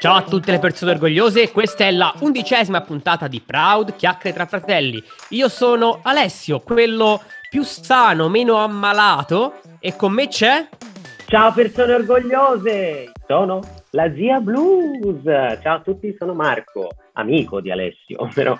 Ciao a tutte le persone orgogliose, questa è la undicesima puntata di Proud Chiacchiere tra fratelli. Io sono Alessio, quello più sano, meno ammalato, e con me c'è... Ciao persone orgogliose, sono la zia Blues. Ciao a tutti, sono Marco, amico di Alessio, però.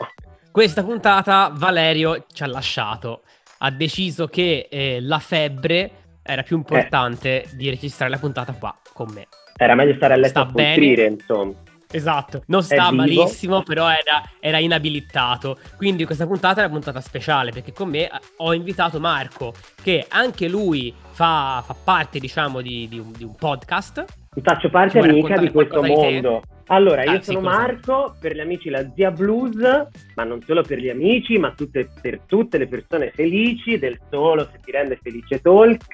Questa puntata Valerio ci ha lasciato, ha deciso che eh, la febbre era più importante eh. di registrare la puntata qua con me. Era meglio stare a letto sta a poltrire, insomma. Esatto, non sta malissimo, però era, era, inabilitato. Quindi questa puntata è una puntata speciale perché con me eh, ho invitato Marco, che anche lui fa, fa parte, diciamo, di, di, un, di un podcast. Faccio parte amica di questo mondo. Di allora, io ah, sono Marco, per gli amici la Zia Blues, ma non solo per gli amici, ma tutte, per tutte le persone felici del Solo Se Ti Rende Felice Talk,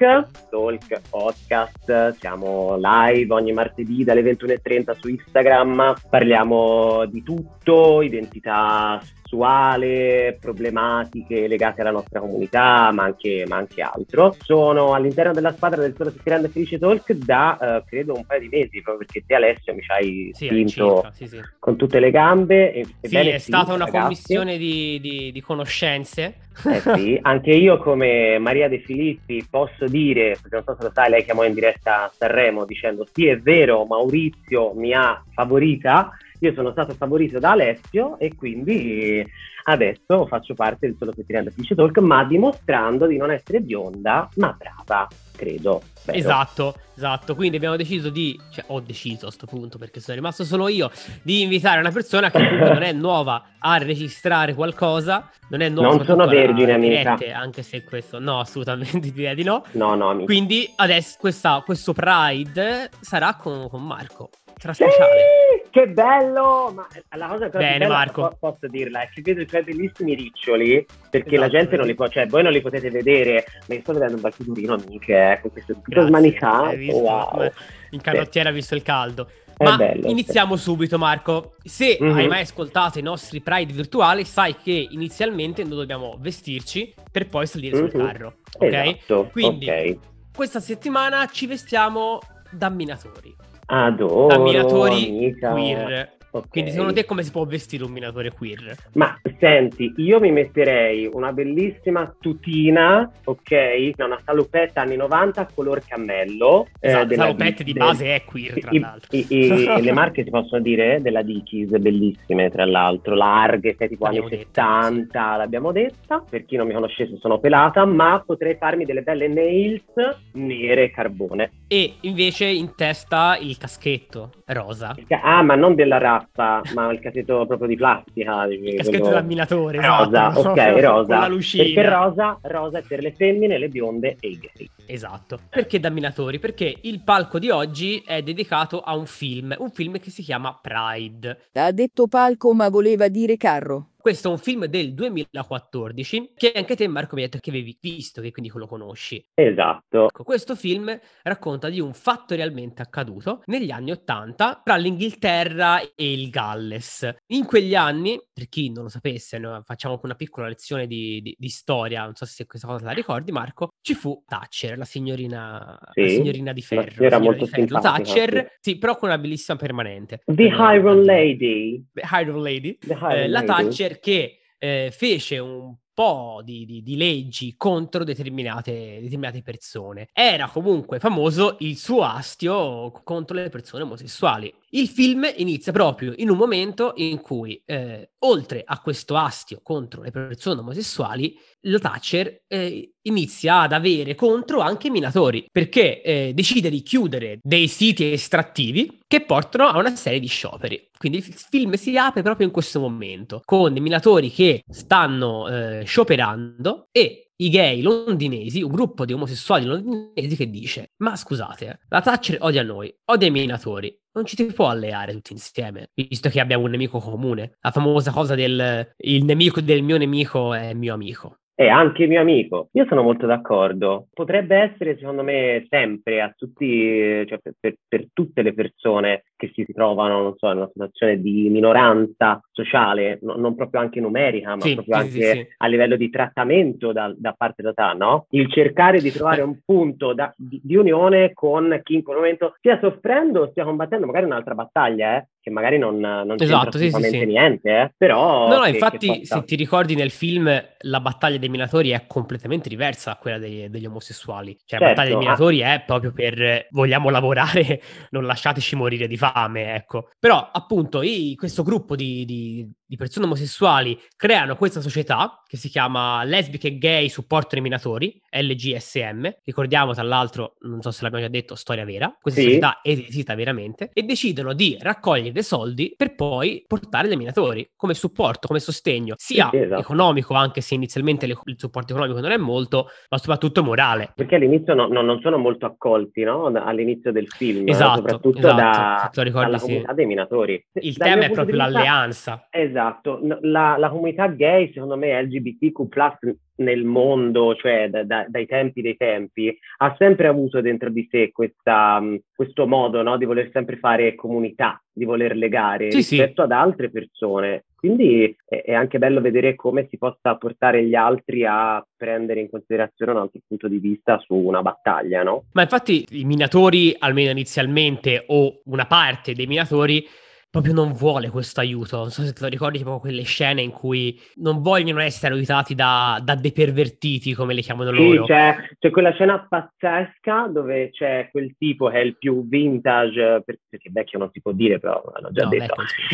Talk Podcast, siamo live ogni martedì dalle 21.30 su Instagram, parliamo di tutto, identità sessuale, problematiche legate alla nostra comunità, ma anche, ma anche altro. Sono all'interno della squadra del Solo Grande Felice Talk da uh, credo un paio di mesi, proprio perché te Alessio mi ci hai sì, spinto sì, sì. con tutte le gambe. E, sì, è stata una ragazzi. commissione di, di, di conoscenze. Eh sì, anche io come Maria De Filippi posso dire, perché non so se lo sai, lei chiamò in diretta a Sanremo dicendo sì è vero, Maurizio mi ha favorita, io sono stato favorito da Alessio e quindi adesso faccio parte del Solo rende Felice Talk, ma dimostrando di non essere bionda, ma brava, credo. Vero? Esatto, esatto. Quindi abbiamo deciso di, cioè ho deciso a questo punto perché sono rimasto solo io, di invitare una persona che non è nuova a registrare qualcosa, non è nuova Non sono vergine, amica. anche se questo, no, assolutamente direi di no. No, no, amica. Quindi adesso questa, questo Pride sarà con, con Marco speciale. Sì, che bello! Ma la cosa che Bene, Marco. posso dirla è che vedo i tuoi bellissimi riccioli perché esatto. la gente non li può, cioè voi non li potete vedere, ma io sto vedendo un bel figurino, amiche, con questo tutto smanicato. Wow. In canottiera, sì. visto il caldo. Ma bello, iniziamo sì. subito, Marco. Se mm-hmm. hai mai ascoltato i nostri Pride virtuali, sai che inizialmente noi dobbiamo vestirci per poi salire mm-hmm. sul carro. Ok? Esatto. Quindi okay. questa settimana ci vestiamo da minatori. Adoro. Da minatori amica. queer. Okay. Quindi secondo te come si può vestire un minatore queer? Ma senti, io mi metterei una bellissima tutina, ok? Una salopetta anni 90 color cammello. Esatto, eh, salopette di base è queer, tra I, l'altro. I, i, le marche si possono dire della Dickies, bellissime tra l'altro, larghe, sei tipo l'abbiamo anni detta, 70, sì. l'abbiamo detta. Per chi non mi conoscesse sono pelata, ma potrei farmi delle belle nails nere carbone. E invece in testa il caschetto rosa. Ah, ma non della razza grappa, ma il cassetto proprio di plastica. Il caschetto quello... dell'amminatore. Rosa, esatto. ok, rosa. la lucina. Perché rosa, rosa è per le femmine, le bionde e i gay. Esatto. Perché damminatori? Perché il palco di oggi è dedicato a un film, un film che si chiama Pride. Ha detto palco ma voleva dire carro. Questo è un film del 2014 che anche te Marco mi hai detto che avevi visto, che quindi lo conosci. Esatto. Ecco, questo film racconta di un fatto realmente accaduto negli anni 80 tra l'Inghilterra e il Galles. In quegli anni, per chi non lo sapesse, noi facciamo una piccola lezione di, di, di, storia, non so se questa cosa la ricordi Marco, ci fu Thatcher, la signorina, sì, la signorina di ferro. Era molto di ferro, Thatcher, sì. sì. però con una bellissima permanente. The Iron Lady. The Iron Lady. The Iron eh, la Thatcher che eh, fece un po' di, di, di leggi contro determinate, determinate, persone. Era comunque famoso il suo astio contro le persone omosessuali. Il film inizia proprio in un momento in cui, eh, oltre a questo astio contro le persone omosessuali, la Thatcher eh, inizia ad avere contro anche i minatori, perché eh, decide di chiudere dei siti estrattivi che portano a una serie di scioperi. Quindi il film si apre proprio in questo momento, con i minatori che stanno eh, scioperando e i gay londinesi, un gruppo di omosessuali londinesi che dice ma scusate, la Thatcher odia noi, odia i minatori, non ci si può alleare tutti insieme, visto che abbiamo un nemico comune. La famosa cosa del il nemico del mio nemico è mio amico è anche mio amico. Io sono molto d'accordo. Potrebbe essere, secondo me, sempre a tutti, cioè per, per, per, tutte le persone che si trovano, non so, in una situazione di minoranza sociale, no, non proprio anche numerica, ma sì, proprio sì, anche sì, a livello di trattamento da, da parte della no? Il cercare di trovare un punto da, di, di, unione con chi in quel momento stia soffrendo o stia combattendo magari un'altra battaglia, eh? che magari non, non esatto, sì, sì, niente, eh? però... No, no, che, infatti che se ti ricordi nel film la battaglia dei minatori è completamente diversa da quella dei, degli omosessuali. Cioè certo, la battaglia dei ah. minatori ah. è proprio per vogliamo lavorare, non lasciateci morire di fame, ecco. Però appunto i, questo gruppo di, di, di persone omosessuali creano questa società che si chiama Lesbiche e Gay Supporto ai Minatori, LGSM. Ricordiamo tra l'altro, non so se l'abbiamo già detto, storia vera. Questa sì. società esista veramente. E decidono di raccogliere dei soldi per poi portare dei minatori come supporto, come sostegno, sia sì, esatto. economico, anche se inizialmente le, il supporto economico non è molto, ma soprattutto morale. Perché all'inizio no, no, non sono molto accolti, no? All'inizio del film, esatto, soprattutto esatto, da, ricordi, dalla comunità dei minatori. Il Dal tema è proprio vista, l'alleanza. Esatto, la, la comunità gay, secondo me, LGBTQ+, nel mondo, cioè da, da, dai tempi dei tempi, ha sempre avuto dentro di sé questa, questo modo no, di voler sempre fare comunità, di voler legare sì, rispetto sì. ad altre persone. Quindi è, è, anche bello vedere come si possa portare gli altri a prendere in considerazione un altro punto di vista su una battaglia, no? Ma infatti i minatori, almeno inizialmente, o una parte dei minatori, proprio non vuole questo aiuto. Non so se te lo ricordi, tipo quelle scene in cui non vogliono essere aiutati da, da dei pervertiti, come le chiamano sì, loro. C'è, c'è quella scena pazzesca dove c'è quel tipo che è il più vintage, perché vecchio non si può dire, però l'hanno già no, detto,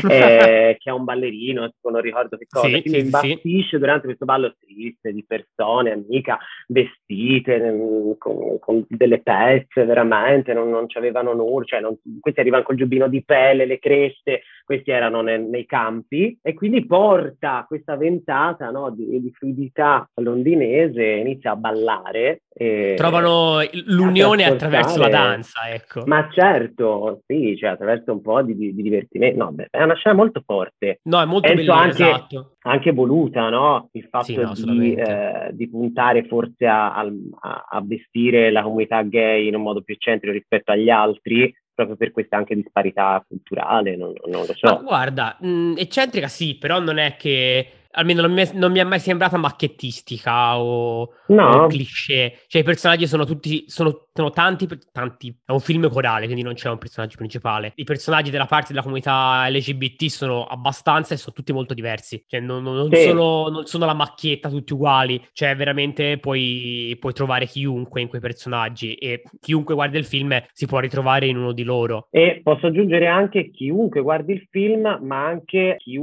eh, che è un ballerino, tipo, non ricordo che cosa, sì, quindi sì, imbastisce sì. durante questo ballo triste di persone, amica, vestite mm, con, con delle pezze, veramente, non, non ci avevano nulla, cioè non, questi arrivano col giubbino di pelle, le creste, queste, questi erano nel, nei campi e quindi porta questa ventata no, di, di, fluidità londinese, inizia a ballare. E, Trovano l'unione attraverso la danza, ecco. Ma certo, sì, cioè attraverso un po' di, di, di divertimento. No, beh, è una scena molto forte. No, è molto bella, anche, esatto. anche voluta, no? Il fatto sì, no, di, eh, di, puntare forse a, a, a vestire la comunità gay in un modo più eccentrico rispetto agli altri, proprio per questa anche disparità culturale, non, non lo so. Ma guarda, mh, mm, eccentrica sì, però non è che almeno non mi, è, non mi, è, mai sembrata macchettistica o, no. o cliché. Cioè, i personaggi sono tutti, sono, sono tanti, tanti, è un film corale, quindi non c'è un personaggio principale. I personaggi della parte della comunità LGBT sono abbastanza e sono tutti molto diversi. Cioè, non, non, sì. sono, non sono, la macchietta tutti uguali. Cioè, veramente puoi, puoi, trovare chiunque in quei personaggi e chiunque guarda il film si può ritrovare in uno di loro. E posso aggiungere anche chiunque guardi il film, ma anche chi,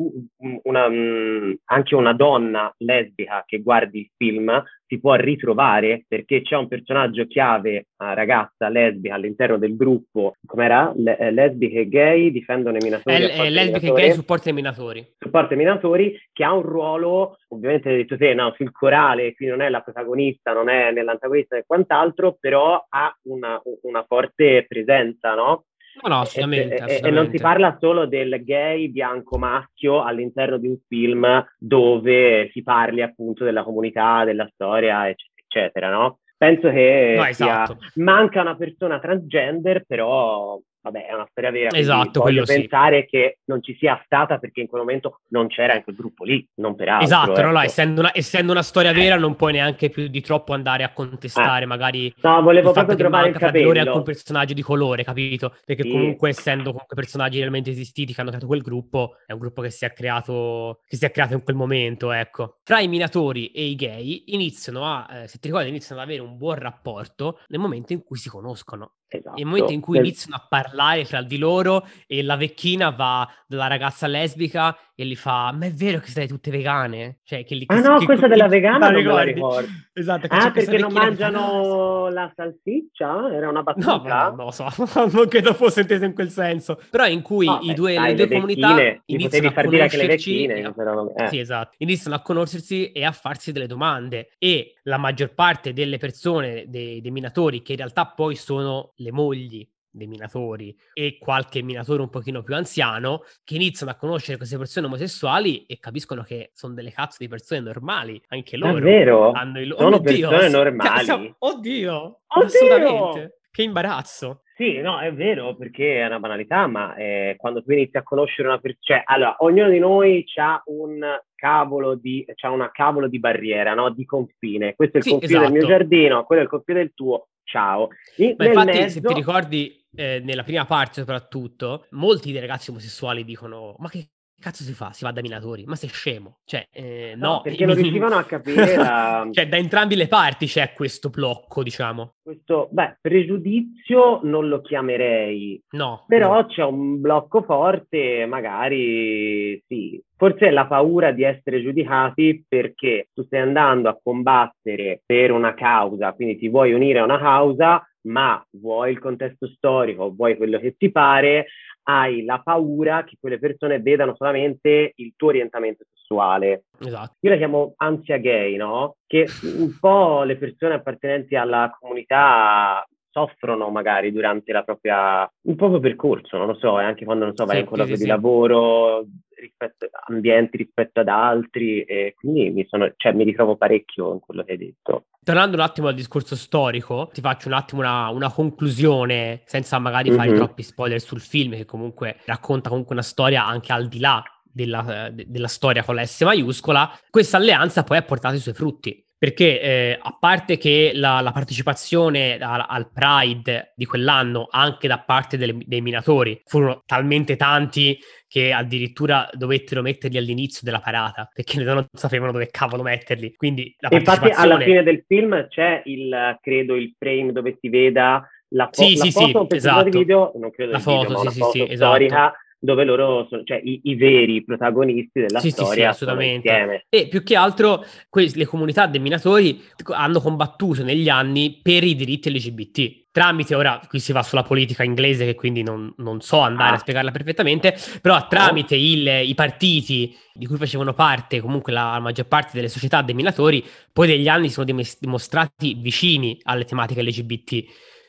una, mm, anche una donna lesbica che guardi il film si può ritrovare perché c'è un personaggio chiave, una ragazza lesbica all'interno del gruppo, come era? Le, eh, lesbiche e gay difendono i minatori. È, è lesbiche e gay supporta i minatori. Supporta i minatori che ha un ruolo, ovviamente hai detto te, no, sul corale, qui non è la protagonista, non è nell'antagonista e quant'altro, però ha una, una forte presenza, no? No, no, assolutamente, e, assolutamente. E, non si parla solo del gay bianco maschio all'interno di un film dove si parli appunto della comunità, della storia, eccetera, eccetera no? Penso che no, esatto. sia... manca una persona transgender, però vabbè, è una storia vera. Esatto, voglio pensare sì. che non ci sia stata perché in quel momento non c'era in quel gruppo lì, non per altro. Esatto, ecco. no, no, essendo, una, essendo una storia vera non puoi neanche più di troppo andare a contestare eh. magari No, volevo proprio trovare il capello. Tra alcun personaggio di colore, capito? Perché sì. comunque essendo comunque personaggi realmente esistiti che hanno creato quel gruppo, è un gruppo che si è creato che si è creato in quel momento, ecco. Tra i minatori e i gay iniziano a, eh, se ti ricordi, iniziano ad avere un buon rapporto nel momento in cui si conoscono. Esatto. Nel momento in cui iniziano a parlare fra di loro e la vecchina va dalla ragazza lesbica e gli fa ma è vero che siete tutte vegane? Cioè, che li, ah no, che, questa che, della vegana non la ricordo. Esatto. Ah, perché non mangiano fa... la salsiccia? Era una battuta? No, no, non lo so, non credo fosse inteso in quel senso. Però in cui no, i due, dai, le due le comunità vecchine, iniziano a che le vecchine, però, eh. Sì, esatto. Iniziano a conoscersi e a farsi delle domande e la maggior parte delle persone, dei, dei minatori, che in realtà poi sono le mogli dei minatori e qualche minatore un pochino più anziano che iniziano a conoscere queste persone omosessuali e capiscono che sono delle cazzo di persone normali, anche loro. Davvero? Hanno il... Sono oh, persone Dio, normali. Siamo... Oddio! Oddio! Assolutamente. Che imbarazzo. Sì, no, è vero, perché è una banalità, ma eh, quando tu inizi a conoscere una persona, cioè, allora, ognuno di noi ha un cavolo di, c'ha una cavolo di barriera, no? Di confine. Questo è il sì, confine esatto. del mio esatto. giardino, quello è il confine del tuo. Ciao. In, ma infatti, mezzo... se ti ricordi, eh, nella prima parte soprattutto, molti dei ragazzi omosessuali dicono, ma che cazzo si fa? Si va da minatori? Ma sei scemo? Cioè, eh, no, no, perché non riuscivano a capire la... cioè, da entrambi le parti c'è questo blocco, diciamo. Questo, beh, pregiudizio non lo chiamerei. No. Però no. c'è un blocco forte, magari sì. Forse è la paura di essere giudicati perché tu stai andando a combattere per una causa, quindi ti vuoi unire a una causa, ma vuoi il contesto storico, vuoi quello che ti pare, hai la paura che quelle persone vedano solamente il tuo orientamento sessuale. Esatto. Io la chiamo ansia gay, no? Che un po' le persone appartenenti alla comunità soffrono magari durante la propria, il proprio percorso, non lo so, e anche quando, non so, vai sì, in colloquio sì, di sì. lavoro, rispetto, ambienti rispetto ad altri, e quindi mi, sono, cioè, mi ritrovo parecchio in quello che hai detto. Tornando un attimo al discorso storico, ti faccio un attimo una, una conclusione, senza magari fare mm-hmm. troppi spoiler sul film, che comunque racconta comunque una storia anche al di là della, della storia con la S maiuscola. Questa alleanza poi ha portato i suoi frutti perché eh, a parte che la, la partecipazione al, al, Pride di quell'anno anche da parte delle, dei minatori furono talmente tanti che addirittura dovettero metterli all'inizio della parata perché non sapevano dove cavolo metterli. Quindi la partecipazione... Infatti alla fine del film c'è il, credo, il frame dove si veda la, fo- sì, la sì, foto sì, esatto. video, non credo la foto, video, sì, una sì, foto sì, storica esatto dove loro sono, cioè i, i veri protagonisti della sì, storia sì, sì, assolutamente. E più che altro que- le comunità dei minatori hanno combattuto negli anni per i diritti LGBT. Tramite, ora qui si va sulla politica inglese che quindi non, non so andare ah. a spiegarla perfettamente, però tramite oh. il, i partiti di cui facevano parte comunque la maggior parte delle società dei minatori, poi degli anni sono dimostrati vicini alle tematiche LGBT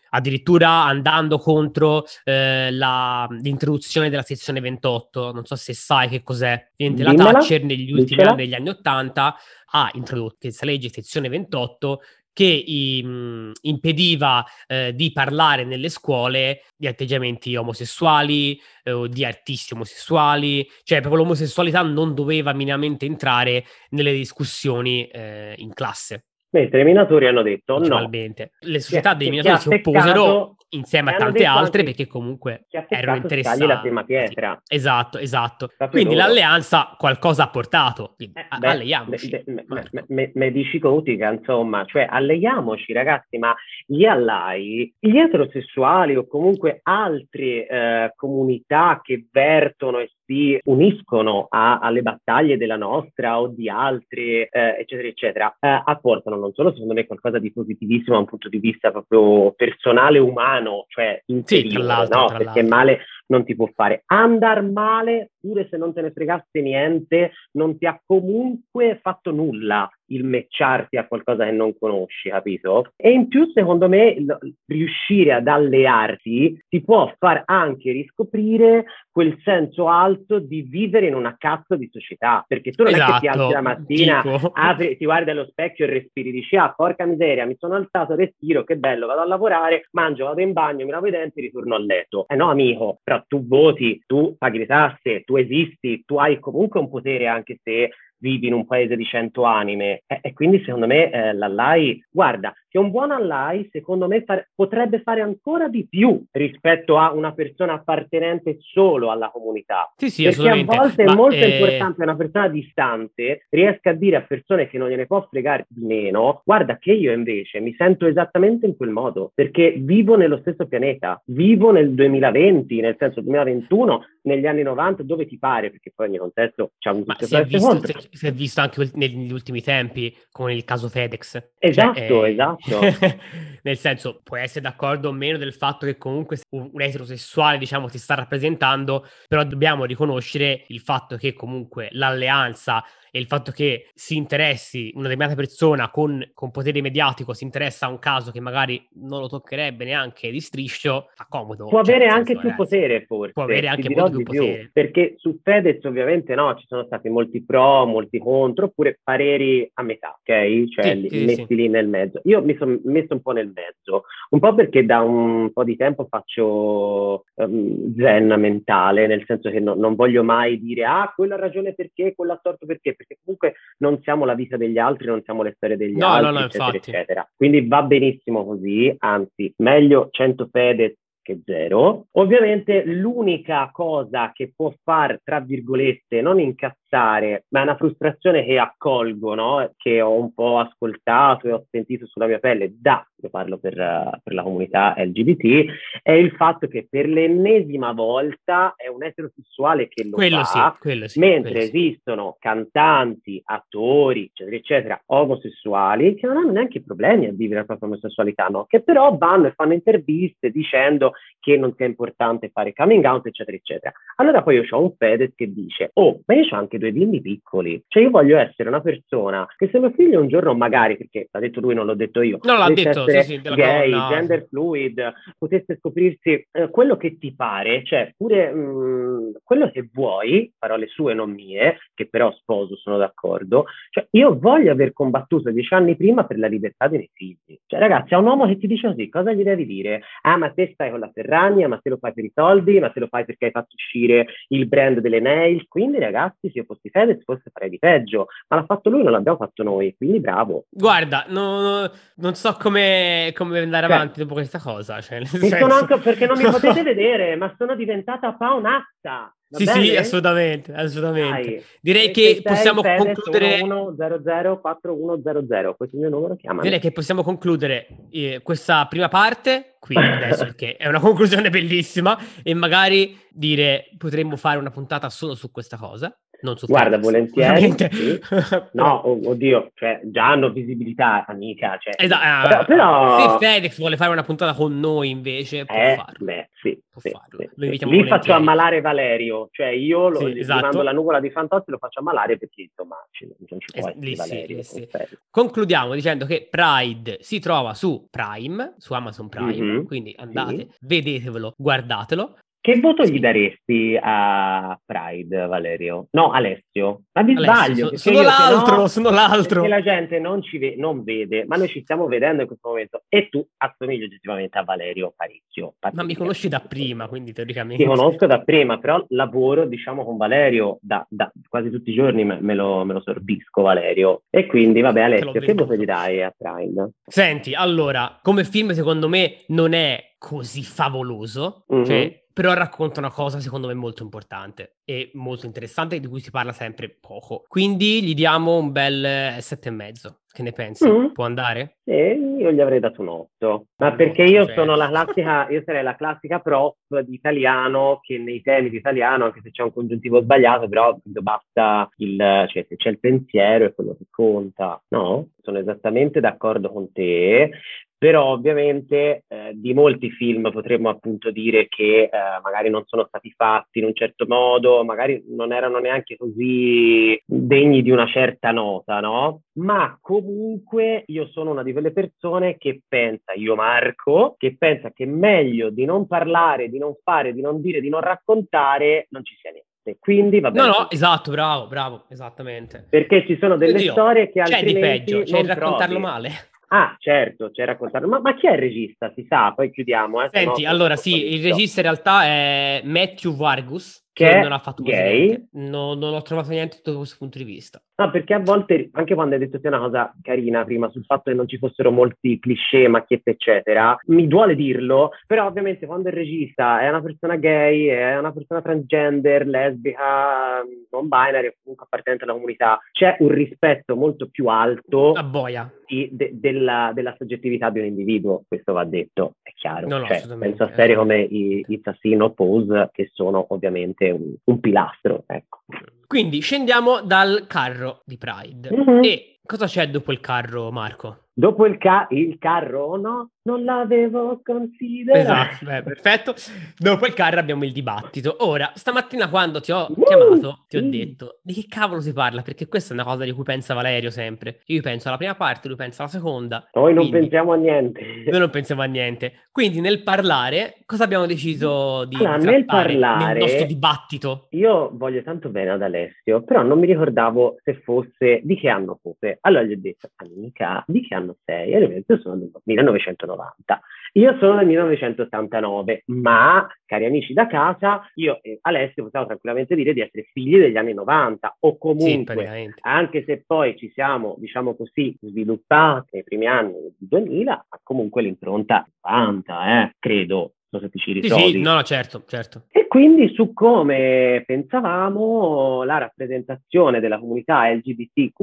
addirittura andando contro eh, la, l'introduzione della sezione 28. Non so se sai che cos'è. La Thatcher negli ultimi anni degli anni 80 ha introdotto questa legge sezione 28 che i, mh, impediva eh, di parlare nelle scuole di atteggiamenti omosessuali eh, o di artisti omosessuali, cioè proprio l'omosessualità non doveva minimamente entrare nelle discussioni eh, in classe. Mentre i minatori hanno detto no. Le società dei minatori si opposero insieme a tante altre perché comunque erano interessati. la prima pietra. Sì, esatto, esatto. Quindi loro. l'alleanza qualcosa ha portato. Eh, beh, alleiamoci. Me dici Cotica, insomma, cioè alleiamoci ragazzi, ma gli allai, gli eterosessuali o comunque altre eh, comunità che vertono e si uniscono a, alle battaglie della nostra o di altre, eh, eccetera, eccetera, eh, apportano non solo secondo me qualcosa di positivissimo da un punto di vista proprio personale, umano, cioè interiore, sì, no? Perché male non ti può fare. Andar male, pure se non te ne fregasse niente, non ti ha comunque fatto nulla il matcharti a qualcosa che non conosci, capito? E in più, secondo me, riuscire ad allearti ti può far anche riscoprire quel senso alto di vivere in una cazzo di società, perché tu non esatto, è che ti alzi la mattina, apri, ti guardi allo specchio e respiri, dici ah porca miseria, mi sono alzato, respiro, che bello, vado a lavorare, mangio, vado in bagno, mi lavo i denti, ritorno a letto. Eh no amico, però tu voti, tu paghi le tasse, tu esisti, tu hai comunque un potere anche se vivi in un paese di cento anime e, e quindi secondo me eh, l'Allai, guarda, che un buon Allai secondo me fare, potrebbe fare ancora di più rispetto a una persona appartenente solo alla comunità. Sì, sì, Perché a volte Ma, è molto eh... importante una persona distante riesca a dire a persone che non gliene può fregare di meno, guarda che io invece mi sento esattamente in quel modo, perché vivo nello stesso pianeta, vivo nel 2020, nel senso 2021, negli anni 90, dove ti pare, perché poi ogni contesto c'ha un si è, visto, si è visto anche negli ultimi tempi con il caso FedEx. Cioè, esatto, cioè, eh... esatto. Nel senso, puoi essere d'accordo o meno del fatto che comunque un, un eterosessuale, diciamo, ti sta rappresentando, però dobbiamo riconoscere il fatto che comunque l'alleanza e il fatto che si interessi una determinata persona con, con potere mediatico, si interessa a un caso che magari non lo toccherebbe neanche di striscio, fa comodo. Può cioè, avere anche più ragazzi. potere forse. Può avere anche molto più potere. Perché su Fedez ovviamente no, ci sono stati molti pro, molti contro, oppure pareri a metà, ok? Cioè sì, sì, messi sì. lì nel mezzo. Io mi sono messo un po' nel mezzo, un po' perché da un po' di tempo faccio um, zen mentale, nel senso che no, non voglio mai dire ah, quello ha ragione perché, quello ha torto perché, perché comunque non siamo la vita degli altri, non siamo le storie degli no, altri, no, no, eccetera, eccetera. Quindi va benissimo così, anzi, meglio 100 Fedez che zero. Ovviamente l'unica cosa che può far, tra virgolette, non incazzare, ma è una frustrazione che accolgo, no? che ho un po' ascoltato e ho sentito sulla mia pelle da, io parlo per, per la comunità LGBT, è il fatto che per l'ennesima volta è un eterosessuale che lo quello fa, sì, quello sì, mentre esistono sì. cantanti, attori, eccetera, eccetera, omosessuali che non hanno neanche problemi a vivere la propria omosessualità, no? che però vanno e fanno interviste dicendo che non sia importante fare coming out, eccetera, eccetera. Allora poi io ho un Fedez che dice, oh, ma io ho anche due bimbi piccoli, cioè io voglio essere una persona che se mio figlio un giorno magari, perché l'ha detto lui, non l'ho detto io, no, l'ha detto, sì, sì, gay, gender fluid, potesse scoprirsi eh, quello che ti pare, cioè pure mh, mm, quello che vuoi, parole sue non mie, che però sposo, sono d'accordo, cioè io voglio aver combattuto dieci anni prima per la libertà dei miei figli. Cioè ragazzi, a un uomo che ti dice così, cosa gli devi dire? Ah, ma te stai con la Ferragna, ma se lo fai per i soldi, ma se lo fai perché hai fatto uscire il brand delle nail. Quindi, ragazzi, se io fossi Fedez, forse farei di peggio. Ma l'ha fatto lui, non l'abbiamo fatto noi. Quindi, bravo. Guarda, no, non so come, come andare cioè, avanti dopo questa cosa. Cioè, senso... anche, perché non mi potete vedere, ma sono diventata paonazza. Va sì, bene? sì, assolutamente, assolutamente. Dai. Direi che possiamo concludere 11004100, questo è il mio numero, chiamami. Direi che possiamo concludere eh, questa prima parte qui adesso perché è una conclusione bellissima e magari dire potremmo fare una puntata solo su questa cosa. Non su Guarda, volentieri. Sì. No, oddio, cioè, già hanno visibilità, amica. Cioè, esatto, però, però... Se Fedex vuole fare una puntata con noi invece, può eh, farlo. Beh, sì, può sì, farlo. Sì, Lì volentieri. faccio ammalare Valerio, cioè io lo, sì, esatto. mando la nuvola di Fantozzi lo faccio ammalare perché insomma non ci può essere Valerio. Concludiamo dicendo che Pride si trova su Prime, su Amazon Prime, mm-hmm. quindi andate, vedetevelo, guardatelo. Che voto gli daresti a Pride, Valerio? No, Alessio. Ma mi Alessio, sbaglio. So, sono l'altro, no, sono l'altro. La gente non ci ve- non vede, ma noi ci stiamo vedendo in questo momento. E tu assomigli oggettivamente a Valerio parecchio. Ma mi conosci da prima, quindi teoricamente. Ti conosco da prima, però lavoro, diciamo, con Valerio da, da quasi tutti i giorni me, me, lo, me, lo, sorbisco, Valerio. E quindi, vabbè, Alessio, che voto gli dai a Pride? Senti, allora, come film, secondo me, non è così favoloso. Mm-hmm. Cioè, però racconta una cosa secondo me molto importante e molto interessante di cui si parla sempre poco. Quindi gli diamo un bel sette e mezzo. Che ne pensi? Mm. Può andare? Sì, io gli avrei dato un 8. Ma perché io cioè... sono la classica, io sarei la classica prof di italiano che nei temi di italiano, anche se c'è un congiuntivo sbagliato, però basta il, cioè se c'è il pensiero è quello che conta, no? Sono esattamente d'accordo con te però ovviamente eh, di molti film potremmo appunto dire che eh, magari non sono stati fatti in un certo modo, magari non erano neanche così degni di una certa nota, no? Ma comunque io sono una di quelle persone che pensa, io Marco, che pensa che meglio di non parlare, di non fare, di non dire, di non raccontare, non ci sia niente. Quindi va bene. No, no, esatto, bravo, bravo, esattamente. Perché ci sono delle Oddio, storie che altrimenti c'è di peggio, c'è il raccontarlo trovi. male. Ah, certo, c'è raccontato. Ma, ma, chi è il regista? Si sa, poi chiudiamo. Eh, Senti, no, allora sì, il regista in realtà è Matthew Vargus, che, non ha fatto gay. No, non ho trovato niente da questo punto di vista. No, perché a volte, anche quando hai detto sia una cosa carina prima sul fatto che non ci fossero molti cliché, macchiette, eccetera, mi duole dirlo, però ovviamente quando il regista è una persona gay, è una persona transgender, lesbica, non binary, comunque appartenente alla comunità, c'è un rispetto molto più alto a boia. De, della, della, soggettività di un individuo, questo va detto, è chiaro. No, no, cioè, penso a serie come i, i Assassino Pose, che sono ovviamente un, un pilastro. Ecco. Quindi scendiamo dal carro di Pride. Mm-hmm. E cosa c'è dopo il carro, Marco? Dopo il, ca- il carro, no? Non l'avevo considerato. Esatto, beh, perfetto. Dopo il carro abbiamo il dibattito. Ora, stamattina quando ti ho uh, chiamato, ti ho sì. detto di che cavolo si parla, perché questa è una cosa di cui pensa Valerio sempre. Io penso alla prima parte, lui pensa alla seconda. Noi non pensiamo a niente. Noi non pensiamo a niente. Quindi nel parlare, cosa abbiamo deciso di allora, nel parlare, nel nostro dibattito? Io voglio tanto bene ad Alessio, però non mi ricordavo se fosse, di che anno fosse. Allora gli ho detto, amica, di che anno sei? E lui io sono del 1990. Io sono del 1989, ma, cari amici da casa, io e Alessio possiamo tranquillamente dire di essere figli degli anni 90 o comunque, sì, anche se poi ci siamo, diciamo così, sviluppati nei primi anni del 2000, ma comunque l'impronta 90, eh, credo, non so se ti ci ritrovi. Sì, sì, no, no, certo, certo. E quindi su come pensavamo la rappresentazione della comunità LGBTQ+,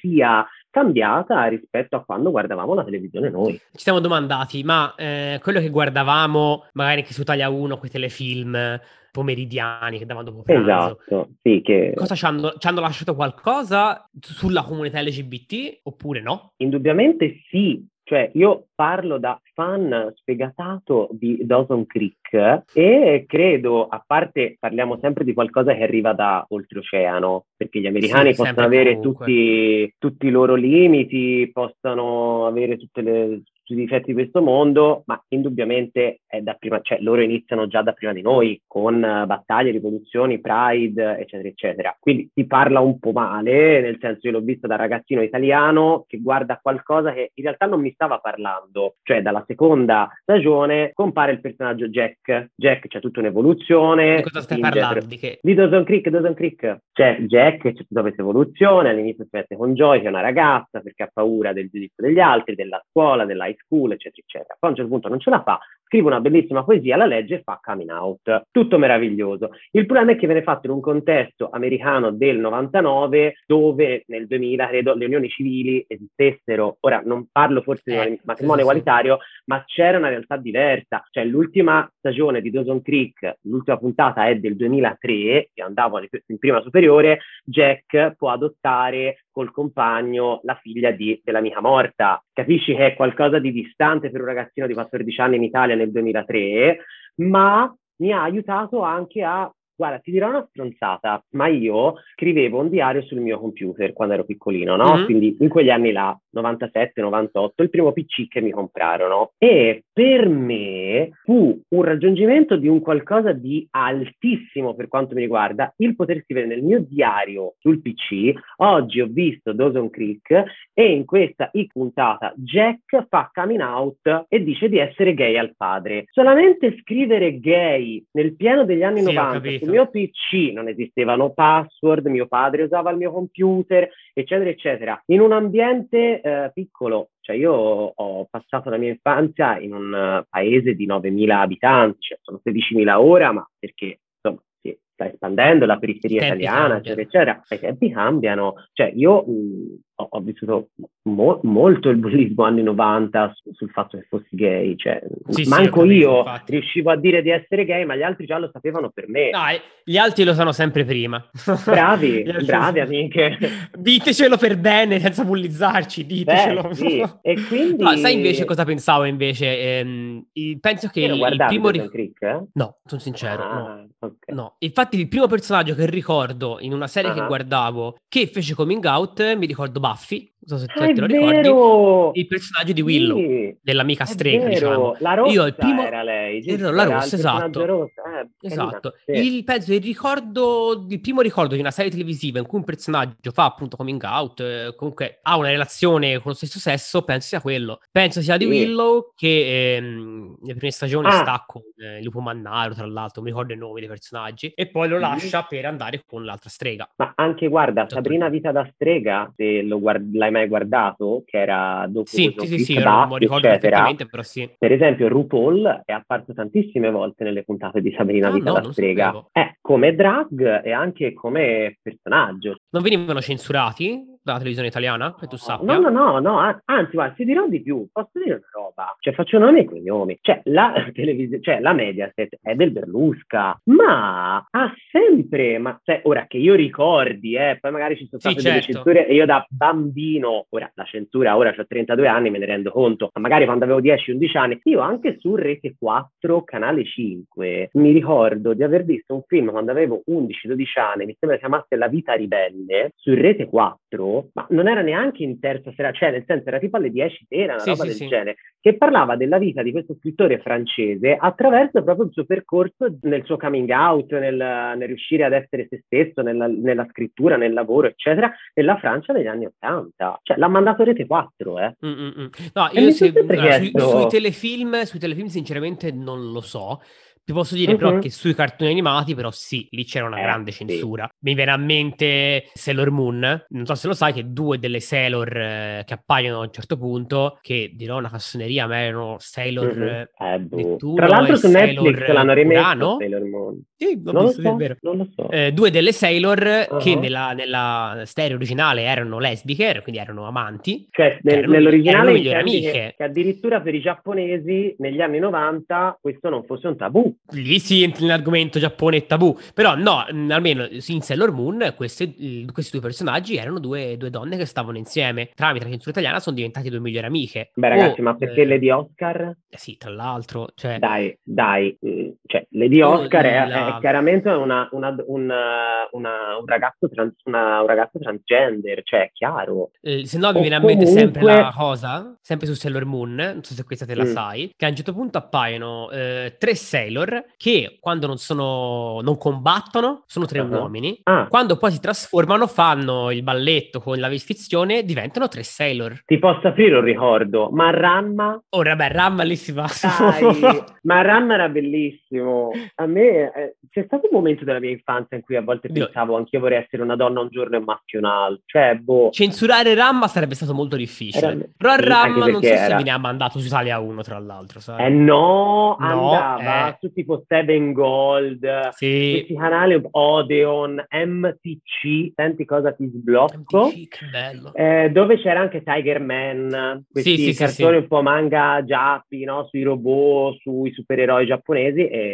sia cambiata rispetto a quando guardavamo la televisione noi. Ci siamo domandati, ma eh, quello che guardavamo magari anche su Italia 1, quei telefilm pomeridiani che davano dopo pranzo. Esatto, sì, che... Cosa ci hanno, ci hanno lasciato qualcosa sulla comunità LGBT oppure no? Indubbiamente sì, cioè, io parlo da fan sfegatato di Dawson Creek e credo, a parte parliamo sempre di qualcosa che arriva da oltreoceano, perché gli americani sì, possono avere tutti, tutti, i loro limiti, possono avere tutte le sui difetti di questo mondo, ma indubbiamente è da prima, cioè loro iniziano già da prima di noi con uh, battaglie, rivoluzioni, pride, eccetera, eccetera. Quindi si parla un po' male, nel senso io l'ho vista da ragazzino italiano che guarda qualcosa che in realtà non mi stava parlando, cioè dalla seconda stagione compare il personaggio Jack. Jack c'è tutta un'evoluzione. Di cosa stai parlando? Di, che? di Dawson Creek, Dawson Creek. C'è Jack, c'è tutta questa evoluzione, all'inizio si mette con Joy, che è una ragazza perché ha paura del giudizio degli altri, della scuola, dell'high school, eccetera, eccetera. Poi a un certo punto non ce la fa, scrive una bellissima poesia, la legge e fa coming out. Tutto meraviglioso. Il problema è che viene fatto in un contesto americano del 99, dove nel 2000, credo, le unioni civili esistessero. Ora, non parlo forse eh, di matrimonio sì, egualitario, sì. ma c'era una realtà diversa. Cioè, l'ultima stagione di Dawson Creek, l'ultima puntata è del 2003, io andavo in prima superiore, Jack può adottare col compagno la figlia di, dell'amica morta. Capisci che è qualcosa di distante per un ragazzino di 14 anni in Italia nel 2003, ma mi ha aiutato anche a Guarda, ti dirò una stronzata, ma io scrivevo un diario sul mio computer quando ero piccolino, no? Mm-hmm. Quindi in quegli anni là, 97, 98, il primo PC che mi comprarono. E per me fu un raggiungimento di un qualcosa di altissimo per quanto mi riguarda il poter scrivere nel mio diario sul PC. Oggi ho visto Dawson Creek e in questa I puntata Jack fa coming out e dice di essere gay al padre. Solamente scrivere gay nel pieno degli anni sì, 90 sul mio PC non esistevano password, mio padre usava il mio computer, eccetera, eccetera. In un ambiente eh, piccolo, cioè io ho passato la mia infanzia in un uh, paese di 9.000 abitanti, cioè sono 16.000 ora, ma perché insomma si sta espandendo la periferia italiana, eccetera, eccetera. I tempi cambiano. Cioè io mh, ho, ho vissuto mo- molto il bullismo anni 90 su- sul fatto che fossi gay, cioè sì, manco sì, io infatti. riuscivo a dire di essere gay, ma gli altri già lo sapevano per me. No, gli altri lo sanno sempre prima. Bravi, bravi amiche. Ditecelo per bene, senza bullizzarci, ditecelo. Beh, sì. E quindi... No, sai invece cosa pensavo invece? Ehm, penso che il, il primo... Ri- Creek, eh? No, sono sincero, ah, no. Okay. no. Infatti il primo personaggio che ricordo in una serie uh-huh. che ah. guardavo che fece coming out, mi ricordo Buffy, non so se tu te lo ricordi, il personaggio di Willow, sì, dell'amica strega, diciamo. La rossa Io, il primo... era lei, giusto? La rossa, esatto. Rossa. Eh, esatto. Sì. Il, penso, il ricordo, il primo ricordo di una serie televisiva in cui un personaggio fa appunto coming out, eh, comunque ha una relazione con lo stesso sesso, penso sia quello. Penso sia di sì. Willow che ehm, nelle prime stagioni ah. sta con eh, Lupo Mannaro, tra l'altro, mi ricordo i nomi dei personaggi, e poi lo lascia per andare con l'altra strega. Ma anche, guarda, Sabrina Vita da strega, se lo guard- l'hai mai guardato, che era dopo sì, sì, sì, sì, Duck, non ricordo eccetera. però sì. Per esempio, RuPaul è apparso tantissime volte nelle puntate di Sabrina ah, Vita no, da strega. Eh, come drag e anche come personaggio. Non venivano censurati? Dalla televisione italiana, che tu sappia? No, no, no, no, anzi, guarda, ti dirò di più, posso dire una roba, cioè faccio nomi e cognomi, cioè la televisione, cioè la Mediaset è del Berlusca, ma ha sempre, ma cioè, ora che io ricordi, eh, poi magari ci sono state sì, delle certo. censure e io da bambino, ora la censura, ora ho 32 anni, me ne rendo conto, ma magari quando avevo 10-11 anni, io anche su Rete 4, Canale 5, mi ricordo di aver visto un film quando avevo 11-12 anni, mi sembra si chiamasse La vita ribelle, su Rete 4, ma non era neanche in terza sera, cioè nel senso era tipo alle 10 sera, una sì, roba sì, del sì. genere, che parlava della vita di questo scrittore francese attraverso proprio il suo percorso nel suo coming out, nel, nel riuscire ad essere se stesso, nella, nella, scrittura, nel lavoro, eccetera, nella Francia degli anni Ottanta. Cioè l'ha mandato Rete 4, eh. Mm-mm. No, io se, allora, sui, sui, telefilm, sui telefilm sinceramente non lo so. Ti posso dire uh-huh. però che sui cartoni animati, però sì, lì c'era una eh, grande censura. Sì. Mi viene a mente Sailor Moon, non so se lo sai, che due delle Sailor eh, che appaiono a un certo punto, che dirò una cassoneria, ma erano Sailor uh-huh. eh, boh. Tra l'altro su Netflix l'hanno rimesso Sailor Moon. Sì, non, lo so, non lo so. Eh, due delle Sailor uh-huh. che nella, nella serie originale erano lesbiche, quindi erano amanti. Cioè, nel, erano, nell'originale erano amiche. Che, che addirittura per i giapponesi negli anni 90 questo non fosse un tabù lì si entra nell'argomento Giappone e tabù, però no, almeno in Sailor Moon queste, questi due personaggi erano due, due, donne che stavano insieme. Tramite la censura italiana sono diventate due migliori amiche. Beh ragazzi, oh, ma perché eh, Lady Oscar? Eh sì, tra l'altro. Cioè... Dai, dai, mm, cioè Lady Oscar oh, è, la... è, chiaramente una, una, una, un, ragazzo trans, un ragazzo transgender, cioè è chiaro. Eh, se no mi viene a mente sempre la cosa, sempre su Sailor Moon, non so se questa te la mm. sai, che a un certo punto appaiono eh, tre Sailor che quando non sono non combattono sono tre uh-huh. uomini, ah. quando poi si trasformano, fanno il balletto con la fiszione, diventano tre Sailor. Ti posso aprire un ricordo, ma Ramma? Oh, vabbè, Ramma lì si va. Dai, ma Ramma era bellissimo. A me eh, c'è stato un momento della mia infanzia in cui a volte Dio. pensavo anch'io vorrei essere una donna un giorno e un maschio un altro. Cioè, boh. Censurare Ramma sarebbe stato molto difficile. Era... Però sì, Ramma non so era... se me ne ha mandato su Italia 1, tra l'altro. Sai? Eh no, no andava eh... su tipo Seven Gold, sì. questi canali Odeon, MTC, senti cosa ti sblocco? MTC, che bello. Eh, dove c'era anche Tiger Man, questi sì, sì, cartoni un po' manga giappi, no? Sui robot, sui supereroi giapponesi e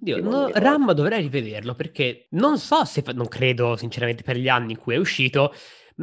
Dio, no, Ram dovrei rivederlo perché non so se, non credo sinceramente per gli anni in cui è uscito,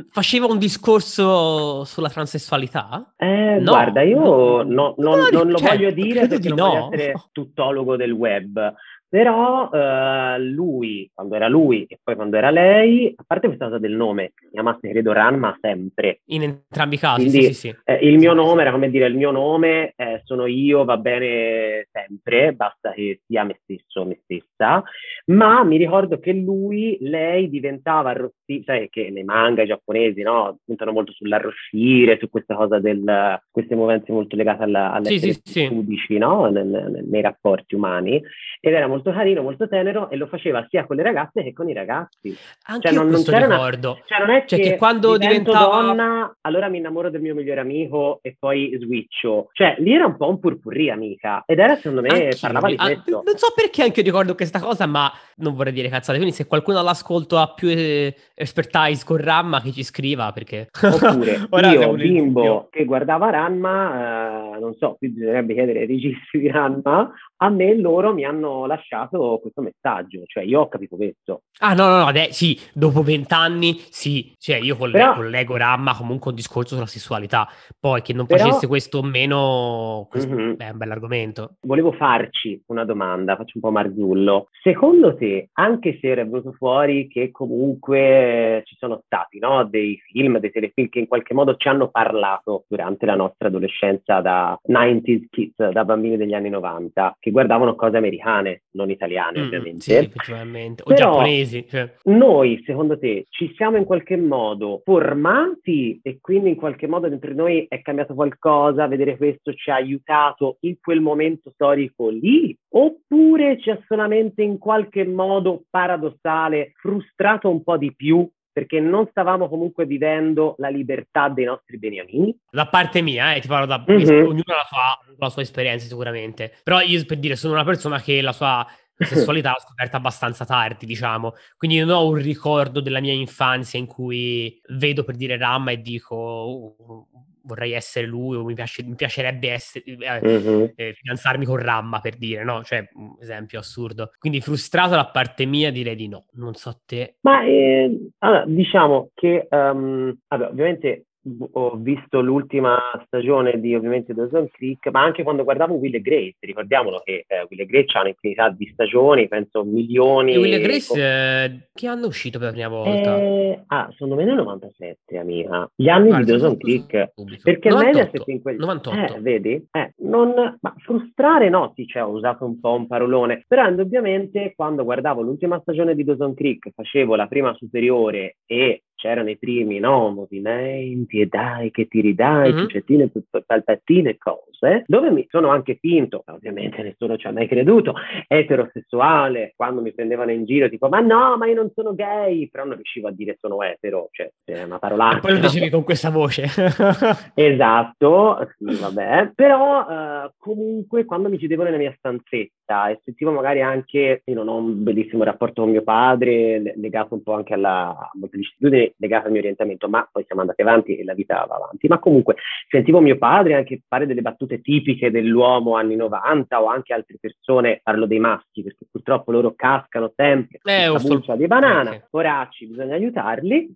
faceva un discorso sulla transessualità? Eh, no, guarda, io no, no, non, lo cioè, voglio dire perché non voglio essere tuttologo del web, però eh, lui, quando era lui e poi quando era lei, a parte questa cosa del nome, si chiamasse credo Ranma sempre. In entrambi i casi, Quindi, sì, sì, sì. Eh, il mio nome era come dire il mio nome, eh, sono io, va bene sempre, basta che sia me stesso, me stessa. Ma mi ricordo che lui, lei diventava arrossita, sai che nei manga giapponesi, no? Puntano molto sull'arrossire, su questa cosa del, queste movenze molto legate alla, alle sì, sì, sì. no? Nel, nel, nei rapporti umani. Ed era molto molto carino, molto tenero e lo faceva sia con le ragazze che con i ragazzi. Anche cioè, non, non c'era ricordo. Una, cioè, non è cioè, che, che quando diventava donna, allora mi innamoro del mio migliore amico e poi switcho. Cioè, lì era un po' un purpurri, amica. Ed era, secondo me, Anch'io, parlava di questo. non so perché anche io ricordo questa cosa, ma non vorrei dire cazzate. Quindi se qualcuno all'ascolto ha più eh, expertise con Ramma, che ci scriva, perché... Oppure io, bimbo, che guardava Ramma, eh, non so, qui bisognerebbe chiedere ai registi di Ramma, a me loro mi hanno lasciato questo messaggio, cioè io ho capito questo. Ah no, no, no, beh, sì, dopo vent'anni, sì, cioè io coll- Però... collego Ramma comunque un discorso sulla sessualità, poi che non Però... facesse questo o meno, questo mm-hmm. è un bell'argomento. Volevo farci una domanda, faccio un po' Marzullo. Secondo te, anche se era venuto fuori che comunque ci sono stati no, dei film, dei telefilm che in qualche modo ci hanno parlato durante la nostra adolescenza da 90s kids, da bambini degli anni 90, che guardavano cose americane, non italiane mm, ovviamente. Sì, o Però giapponesi. Cioè. Noi, secondo te, ci siamo in qualche modo formati e quindi in qualche modo dentro di noi è cambiato qualcosa, vedere questo ci ha aiutato in quel momento storico lì? Oppure ci ha solamente in qualche modo paradossale frustrato un po' di più perché non stavamo comunque vivendo la libertà dei nostri beniamini. Da parte mia, eh, ti parlo da... Mm-hmm. Ognuno ha la sua, la sua esperienza sicuramente, però io per dire sono una persona che la sua sessualità l'ho scoperta abbastanza tardi, diciamo. Quindi non ho un ricordo della mia infanzia in cui vedo per dire Ramma e dico oh, vorrei essere lui o mi, piace, mi piacerebbe essere, eh, uh-huh. eh, fidanzarmi con Ramma per dire, no? Cioè, un esempio assurdo. Quindi frustrato da parte mia direi di no, non so te. Ma eh, allora, diciamo che um, vabbè, ovviamente ho visto l'ultima stagione di ovviamente Dawson Creek, ma anche quando guardavo Will e Grace, ricordiamolo che eh, Will e Grace ha un'infinità di stagioni, penso milioni. E Will e Grace com- eh, che anno è uscito per la prima volta? Eh, ah, secondo me nel 97, amica. Gli anni Guarda, di Dawson Creek. Perché 98, Mediaset in quel... 98. Eh, vedi? Eh, non... Ma frustrare no, sì, cioè, ho usato un po' un parolone, però indubbiamente quando guardavo l'ultima stagione di Dawson Creek, facevo la prima superiore e c'erano i primi no, movimenti e dai che ti ridai, mm-hmm. cicettine, palpettine e cose, dove mi sono anche finto, ovviamente nessuno ci ha mai creduto, eterosessuale, quando mi prendevano in giro tipo ma no, ma io non sono gay, però non riuscivo a dire sono etero, cioè è una parolaccia. E poi lo dicevi con questa voce. esatto, sì, vabbè, però uh, comunque quando mi chiudevano nella mia stanzetta e sentivo magari anche, io non ho un bellissimo rapporto con mio padre, legato un po' anche alla, alla legata al mio orientamento, ma poi siamo andati avanti e la vita va avanti. Ma comunque sentivo mio padre anche fare delle battute tipiche dell'uomo anni 90 o anche altre persone, parlo dei maschi, perché purtroppo loro cascano sempre, eh, buccia di banana, okay. poracci, bisogna aiutarli.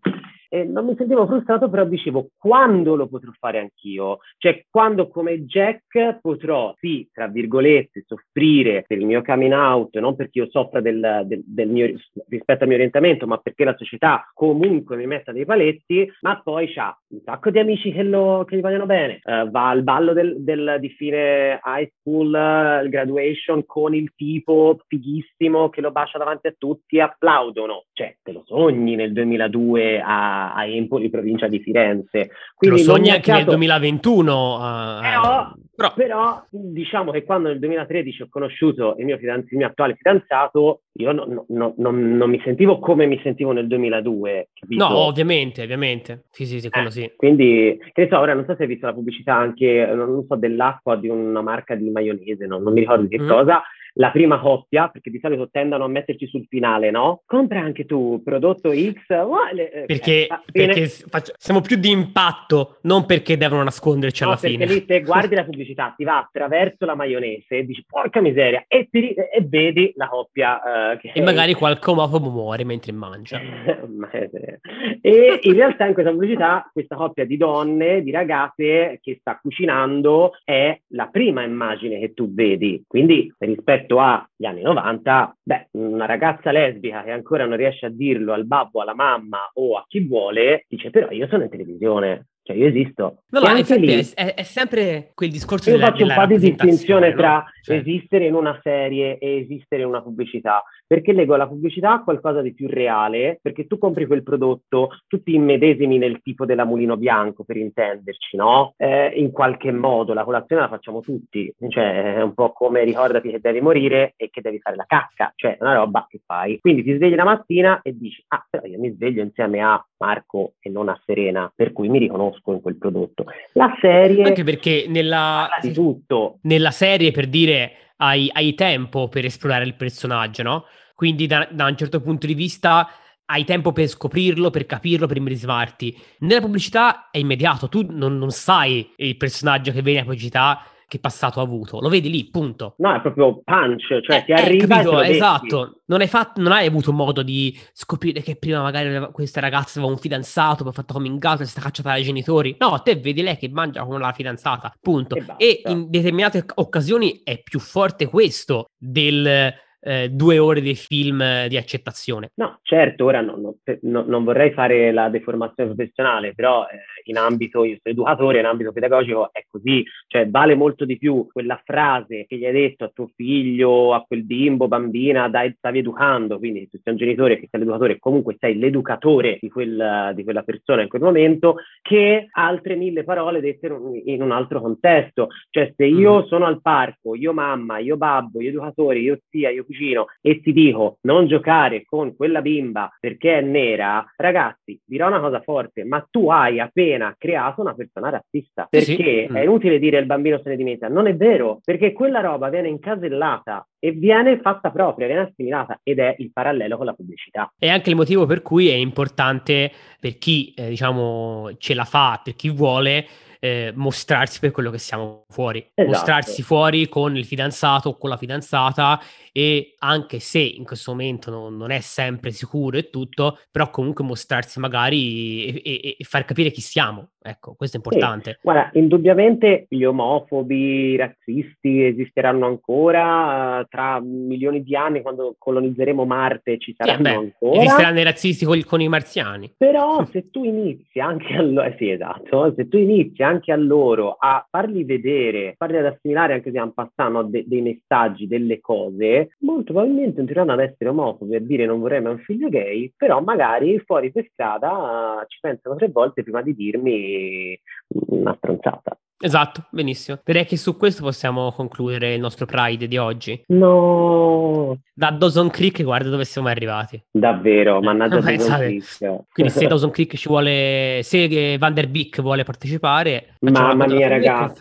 E non mi sentivo frustrato, però dicevo quando lo potrò fare anch'io? Cioè quando come Jack potrò, sì, tra virgolette, soffrire per il mio coming out, non perché io soffra del, del, del mio, rispetto al mio orientamento, ma perché la società comunque mi metta dei paletti, ma poi c'ha un sacco di amici che, lo, che gli vogliono bene, uh, va al ballo del, del, di fine high school, uh, graduation con il tipo fighissimo che lo bacia davanti a tutti e applaudono. Cioè, te lo sogni nel 2002 a a, Empoli, provincia di Firenze. Quindi Lo sogni anche nel 2021. Uh, però, però. però, diciamo che quando nel 2013 ho conosciuto il mio, fidanz- il mio attuale fidanzato, io no, no, no, non mi sentivo come mi sentivo nel 2002. Capito? No, ovviamente, ovviamente. Sì, sì, sì, quello eh, sì. Quindi, che ne so, ora non so se hai visto la pubblicità anche, non so, dell'acqua di una marca di maionese, non, non mi ricordo di che mm. cosa, la prima coppia, perché di solito tendono a metterci sul finale, no? Compra anche tu prodotto X. Uale, eh, perché, eh, perché faccio, siamo più di impatto, non perché devono nasconderci no, alla fine. Perché lì se guardi la pubblicità, ti va attraverso la maionese e dici porca miseria e, ti, e vedi la coppia. Uh, che e magari qualche omofobo muore mentre mangia. e in realtà in questa pubblicità questa coppia di donne, di ragazze che sta cucinando è la prima immagine che tu vedi. Quindi rispetto rispetto agli anni 90, beh, una ragazza lesbica che ancora non riesce a dirlo al babbo, alla mamma o a chi vuole, dice però io sono in televisione, cioè io esisto. No, infatti lì, è, è, sempre quel discorso io della, faccio un po' di distinzione no? tra cioè. esistere in una serie e esistere in una pubblicità, perché leggo la pubblicità a qualcosa di più reale, perché tu compri quel prodotto, tutti immedesimi nel tipo della mulino bianco, per intenderci, no? Eh, in qualche modo, la colazione la facciamo tutti, cioè è un po' come ricordati che devi morire e che devi fare la cacca, cioè è una roba che fai. Quindi ti svegli la mattina e dici, ah, però io mi sveglio insieme a Marco e non a Serena, per cui mi riconosco in quel prodotto. La serie... Anche perché nella... Di tutto. Nella serie, per dire, hai, hai tempo per esplorare il personaggio, no? Quindi da, da, un certo punto di vista hai tempo per scoprirlo, per capirlo, per immedesimarti. Nella pubblicità è immediato, tu non, non sai il personaggio che viene a pubblicità che passato ha avuto. Lo vedi lì, punto. No, è proprio punch, cioè eh, ti arriva capito, esatto. Non hai, fatto, non hai avuto modo di scoprire che prima magari questa ragazza aveva un fidanzato, poi ha fatto coming out e si è cacciata dai genitori. No, te vedi lei che mangia con la fidanzata, punto. E, e in determinate occasioni è più forte questo del eh, due ore di film di accettazione. No, certo, ora no, no, non vorrei fare la deformazione professionale, però eh, in ambito, io sono educatore, in ambito pedagogico è così, cioè vale molto di più quella frase che gli hai detto a tuo figlio, a quel bimbo, bambina, dai, stavi educando, quindi se sei un genitore che sei l'educatore, comunque sei l'educatore di quella, di quella persona in quel momento, che altre mille parole dette in un altro contesto. Cioè se io mm. sono al parco, io mamma, io babbo, io educatore, io zia, io latticino e ti dico non giocare con quella bimba perché è nera, ragazzi, dirò una cosa forte, ma tu hai appena creato una persona razzista. Perché sì, sì. è inutile dire il bambino se ne dimentica, non è vero, perché quella roba viene incasellata e viene fatta propria, viene assimilata ed è il parallelo con la pubblicità. È anche il motivo per cui è importante per chi eh, diciamo ce la fa, per chi vuole eh, mostrarsi per quello che siamo fuori, esatto. mostrarsi fuori con il fidanzato o con la fidanzata e anche se in questo momento non, non è sempre sicuro e tutto, però comunque mostrarsi magari e, e, e far capire chi siamo. Ecco, questo è importante. Sì. Guarda, indubbiamente gli omofobi, i razzisti esisteranno ancora tra milioni di anni quando colonizzeremo Marte ci saranno sì, beh, ancora. Esisteranno i razzisti con, con, i marziani. Però se tu inizi anche a loro, eh sì esatto, se tu inizi anche a loro a farli vedere, farli ad assimilare anche se hanno passato de- dei messaggi, delle cose, molto probabilmente continueranno ad essere omofobi e dire non vorrei mai un figlio gay, però magari fuori per strada ci pensano tre volte prima di dirmi una stronzata. Esatto, benissimo. Direi che su questo possiamo concludere il nostro Pride di oggi. No. Da Dawson Creek, guarda dove siamo arrivati. Davvero, mannaggia no, Dawson Creek. Quindi se Dawson Creek ci vuole, se Van der Beek vuole partecipare, mamma mia ragazzi,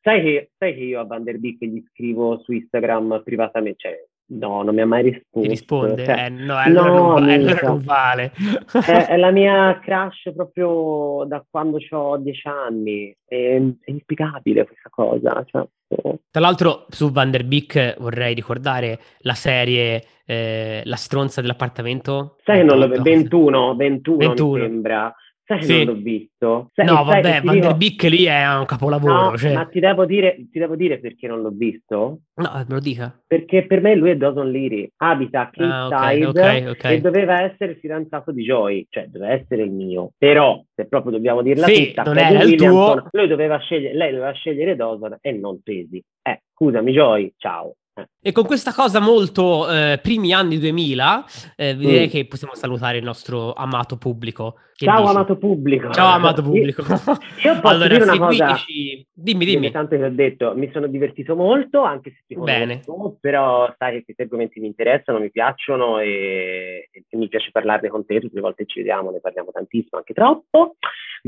sai che, sai che io a Van der Beek gli scrivo su Instagram privatamente, cioè No, non mi ha mai risposto. Ti risponde? Cioè, eh, no, allora, no, non, allora non vale. è, è, la mia crush proprio da quando ho dieci anni. È, è inspiegabile questa cosa. Cioè, Tra l'altro su Van der Beek vorrei ricordare la serie eh, La stronza dell'appartamento. Sai che non lo... 21, 21, 21. mi sembra. Sai sì. non l'ho visto? Sai, no, vabbè, Van der Beek lì è un capolavoro. No, cioè... Ma ti devo, dire, ti devo, dire, perché non l'ho visto? No, me lo dica. Perché per me lui è Dawson Leary, abita a Cape ah, okay, okay, okay. e doveva essere il fidanzato di Joy, cioè doveva essere il mio. Però, se proprio dobbiamo dirla sì, tutta, non era il tuo... lui doveva scegliere, lei doveva scegliere Dawson e non Pesi. Eh, scusami Joy, ciao. E con questa cosa molto eh, primi anni 2000, eh, direi mm. che possiamo salutare il nostro amato pubblico. Ciao dici? amato pubblico. Ciao amato pubblico. Io, io posso allora, dire una cosa. Dimmi, dimmi. Tanto che ho detto, mi sono divertito molto, anche se ti conosco, però sai che questi argomenti mi interessano, mi piacciono e, e mi piace parlarne con te, tutte le volte ci vediamo, ne parliamo tantissimo, anche troppo.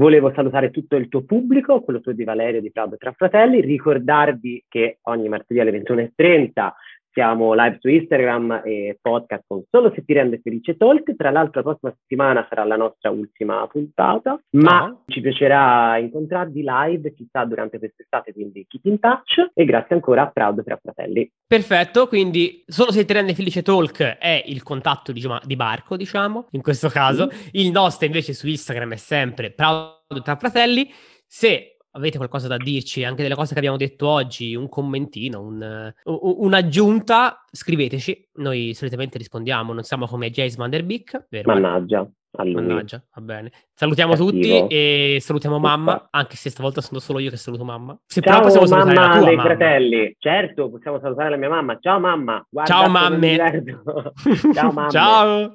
Volevo salutare tutto il tuo pubblico, quello tuo di Valerio di Prado Tra Fratelli, ricordarvi che ogni martedì alle 21.30 siamo live su Instagram e podcast con Solo se ti rende felice Talk. Tra l'altro la prossima settimana sarà la nostra ultima puntata, ma oh. ci piacerà incontrarvi live, chissà, durante quest'estate, quindi keep in touch e grazie ancora a Proud per Fratelli. Perfetto, quindi Solo se ti rende felice Talk è il contatto diciamo, di Barco, diciamo, in questo caso. Mm. Il nostro invece su Instagram è sempre Proud tra Fratelli. Se avete qualcosa da dirci, anche delle cose che abbiamo detto oggi, un commentino, un, uh, un'aggiunta, scriveteci. Noi solitamente rispondiamo, non siamo come Jace Van Der Beek. Vero? Mannaggia. Mannaggia, va bene. Salutiamo Cattivo. tutti e salutiamo mamma, anche se stavolta sono solo io che saluto mamma. Se Ciao possiamo mamma dei mamma. fratelli. Certo, possiamo salutare la mia mamma. Ciao mamma. Ciao mamme. Ciao mamma. Ciao.